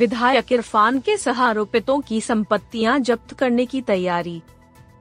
विधायक इरफान के सहारोपितों की संपत्तियाँ जब्त करने की तैयारी।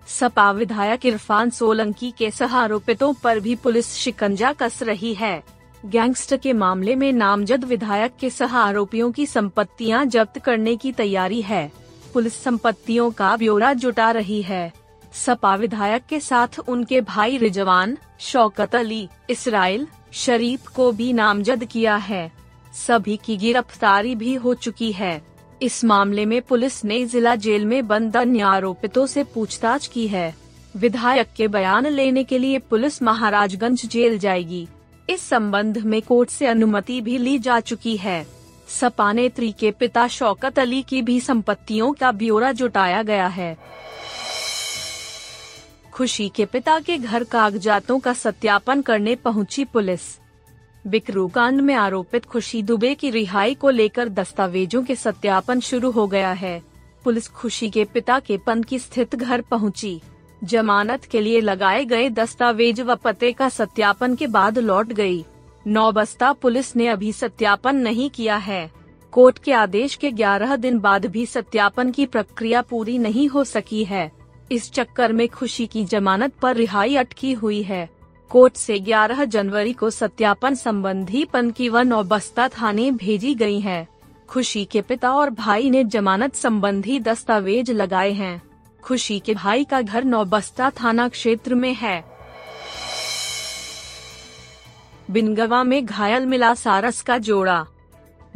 सपा विधायक इरफान सोलंकी के सहारोपितों पर भी पुलिस शिकंजा कस रही है। गैंगस्टर के मामले में नामजद विधायक के सह आरोपियों की संपत्तियाँ जब्त करने की तैयारी है। पुलिस संपत्तियों का ब्यौरा जुटा रही है। सपा विधायक के साथ उनके भाई रिजवान, शौकत अली, इसराइल, शरीफ को भी नामजद किया है। सभी की गिरफ्तारी भी हो चुकी है। इस मामले में पुलिस ने जिला जेल में बंद अन्य आरोपितों से पूछताछ की है। विधायक के बयान लेने के लिए पुलिस महाराजगंज जेल जाएगी। इस संबंध में कोर्ट से अनुमति भी ली जा चुकी है। सपा नेत्री के पिता शौकत अली की भी संपत्तियों का ब्यौरा जुटाया गया है। खुशी के पिता के घर कागजातों का सत्यापन करने पहुँची पुलिस। बिकरू कांड में आरोपित खुशी दुबे की रिहाई को लेकर दस्तावेजों के सत्यापन शुरू हो गया है पुलिस खुशी के पिता के पन की स्थित घर पहुँची। जमानत के लिए लगाए गए दस्तावेज़ व पते का सत्यापन के बाद लौट गई। नौबस्ता पुलिस ने अभी सत्यापन नहीं किया है कोर्ट के आदेश के 11 दिन बाद भी सत्यापन की प्रक्रिया पूरी नहीं हो सकी है इस चक्कर में खुशी की जमानत पर रिहाई अटकी हुई है कोर्ट से 11 जनवरी को सत्यापन संबंधी पन की वन और बस्ता थाने भेजी गई है। खुशी के पिता और भाई ने जमानत संबंधी दस्तावेज़ लगाए हैं। खुशी के भाई का घर नौबस्ता थाना क्षेत्र में है। बिनगवा में घायल मिला सारस का जोड़ा।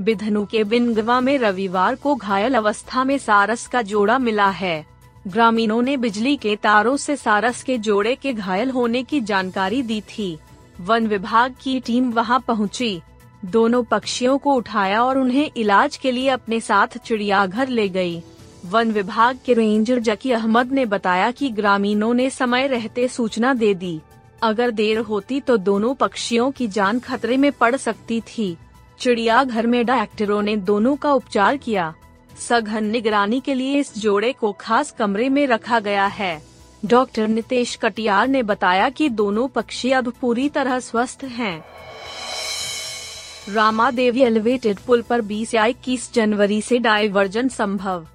बिधनु के बिनगवा में रविवार को घायल अवस्था में सारस का जोड़ा मिला है। ग्रामीणों ने बिजली के तारों से सारस के जोड़े के घायल होने की जानकारी दी थी वन विभाग की टीम वहाँ पहुँची। दोनों पक्षियों को उठाया और उन्हें इलाज के लिए अपने साथ चिड़ियाघर ले गई। वन विभाग के रेंजर जकी अहमद ने बताया कि ग्रामीणों ने समय रहते सूचना दे दी अगर देर होती तो दोनों पक्षियों की जान खतरे में पड़ सकती थी चिड़ियाघर में डॉक्टरों ने दोनों का उपचार किया सघन निगरानी के लिए इस जोड़े को खास कमरे में रखा गया है। डॉक्टर नितेश कटियार ने बताया कि दोनों पक्षी अब पूरी तरह स्वस्थ हैं। रामा देवी एलिवेटेड पुल पर 20 या इक्कीस जनवरी से डायवर्जन संभव।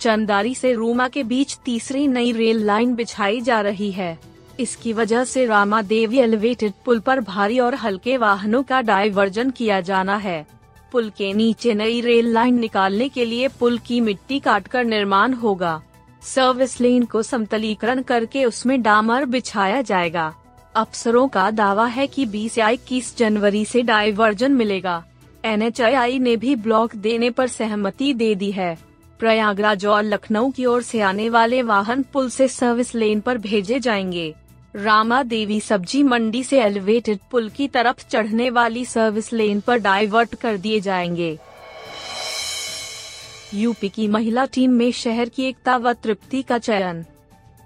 चंदारी से रूमा के बीच तीसरी नई रेल लाइन बिछाई जा रही है। इसकी वजह से रामा देवी एलिवेटेड पुल पर भारी और हल्के वाहनों का डायवर्जन किया जाना है। पुल के नीचे नई रेल लाइन निकालने के लिए पुल की मिट्टी काटकर निर्माण होगा। सर्विस लेन को समतलीकरण करके उसमें डामर बिछाया जाएगा। अफसरों का दावा है कि 20 या इक्कीस जनवरी से डायवर्जन मिलेगा। एन ने भी ब्लॉक देने पर सहमति दे दी है। प्रयागराज और लखनऊ की ओर से आने वाले वाहन पुल से सर्विस लेन पर भेजे जाएँगे। रामा देवी सब्ज़ी मंडी से एलिवेटेड पुल की तरफ़ चढ़ने वाली सर्विस लेन पर डाइवर्ट कर दिए जाएँगे। यूपी की महिला टीम में शहर की एकता व तृप्ति का चयन।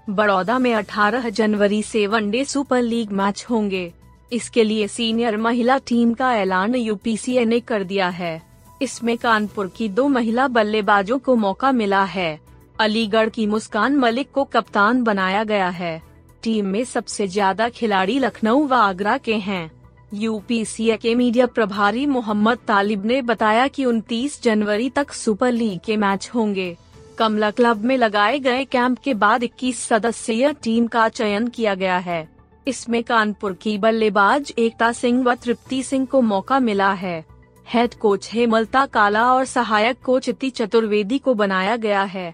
बड़ौदा में 18 जनवरी से वनडे सुपर लीग मैच होंगे। इसके लिए सीनियर महिला टीम का ऐलान यूपीसीए ने कर दिया है। इसमें कानपुर की दो महिला बल्लेबाजों को मौका मिला है। अलीगढ़ की मुस्कान मलिक को कप्तान बनाया गया है। टीम में सबसे ज़्यादा खिलाड़ी लखनऊ व आगरा के हैं। यूपीसीए के मीडिया प्रभारी मोहम्मद तालिब ने बताया कि 29 जनवरी तक सुपर लीग के मैच होंगे। कमला क्लब में लगाए गए कैंप के बाद 21 सदस्यीय टीम का चयन किया गया है। इसमें कानपुर की बल्लेबाज एकता सिंह व तृप्ति सिंह को मौका मिला है। हेड कोच हेमलता काला और सहायक कोच इति चतुर्वेदी को बनाया गया है।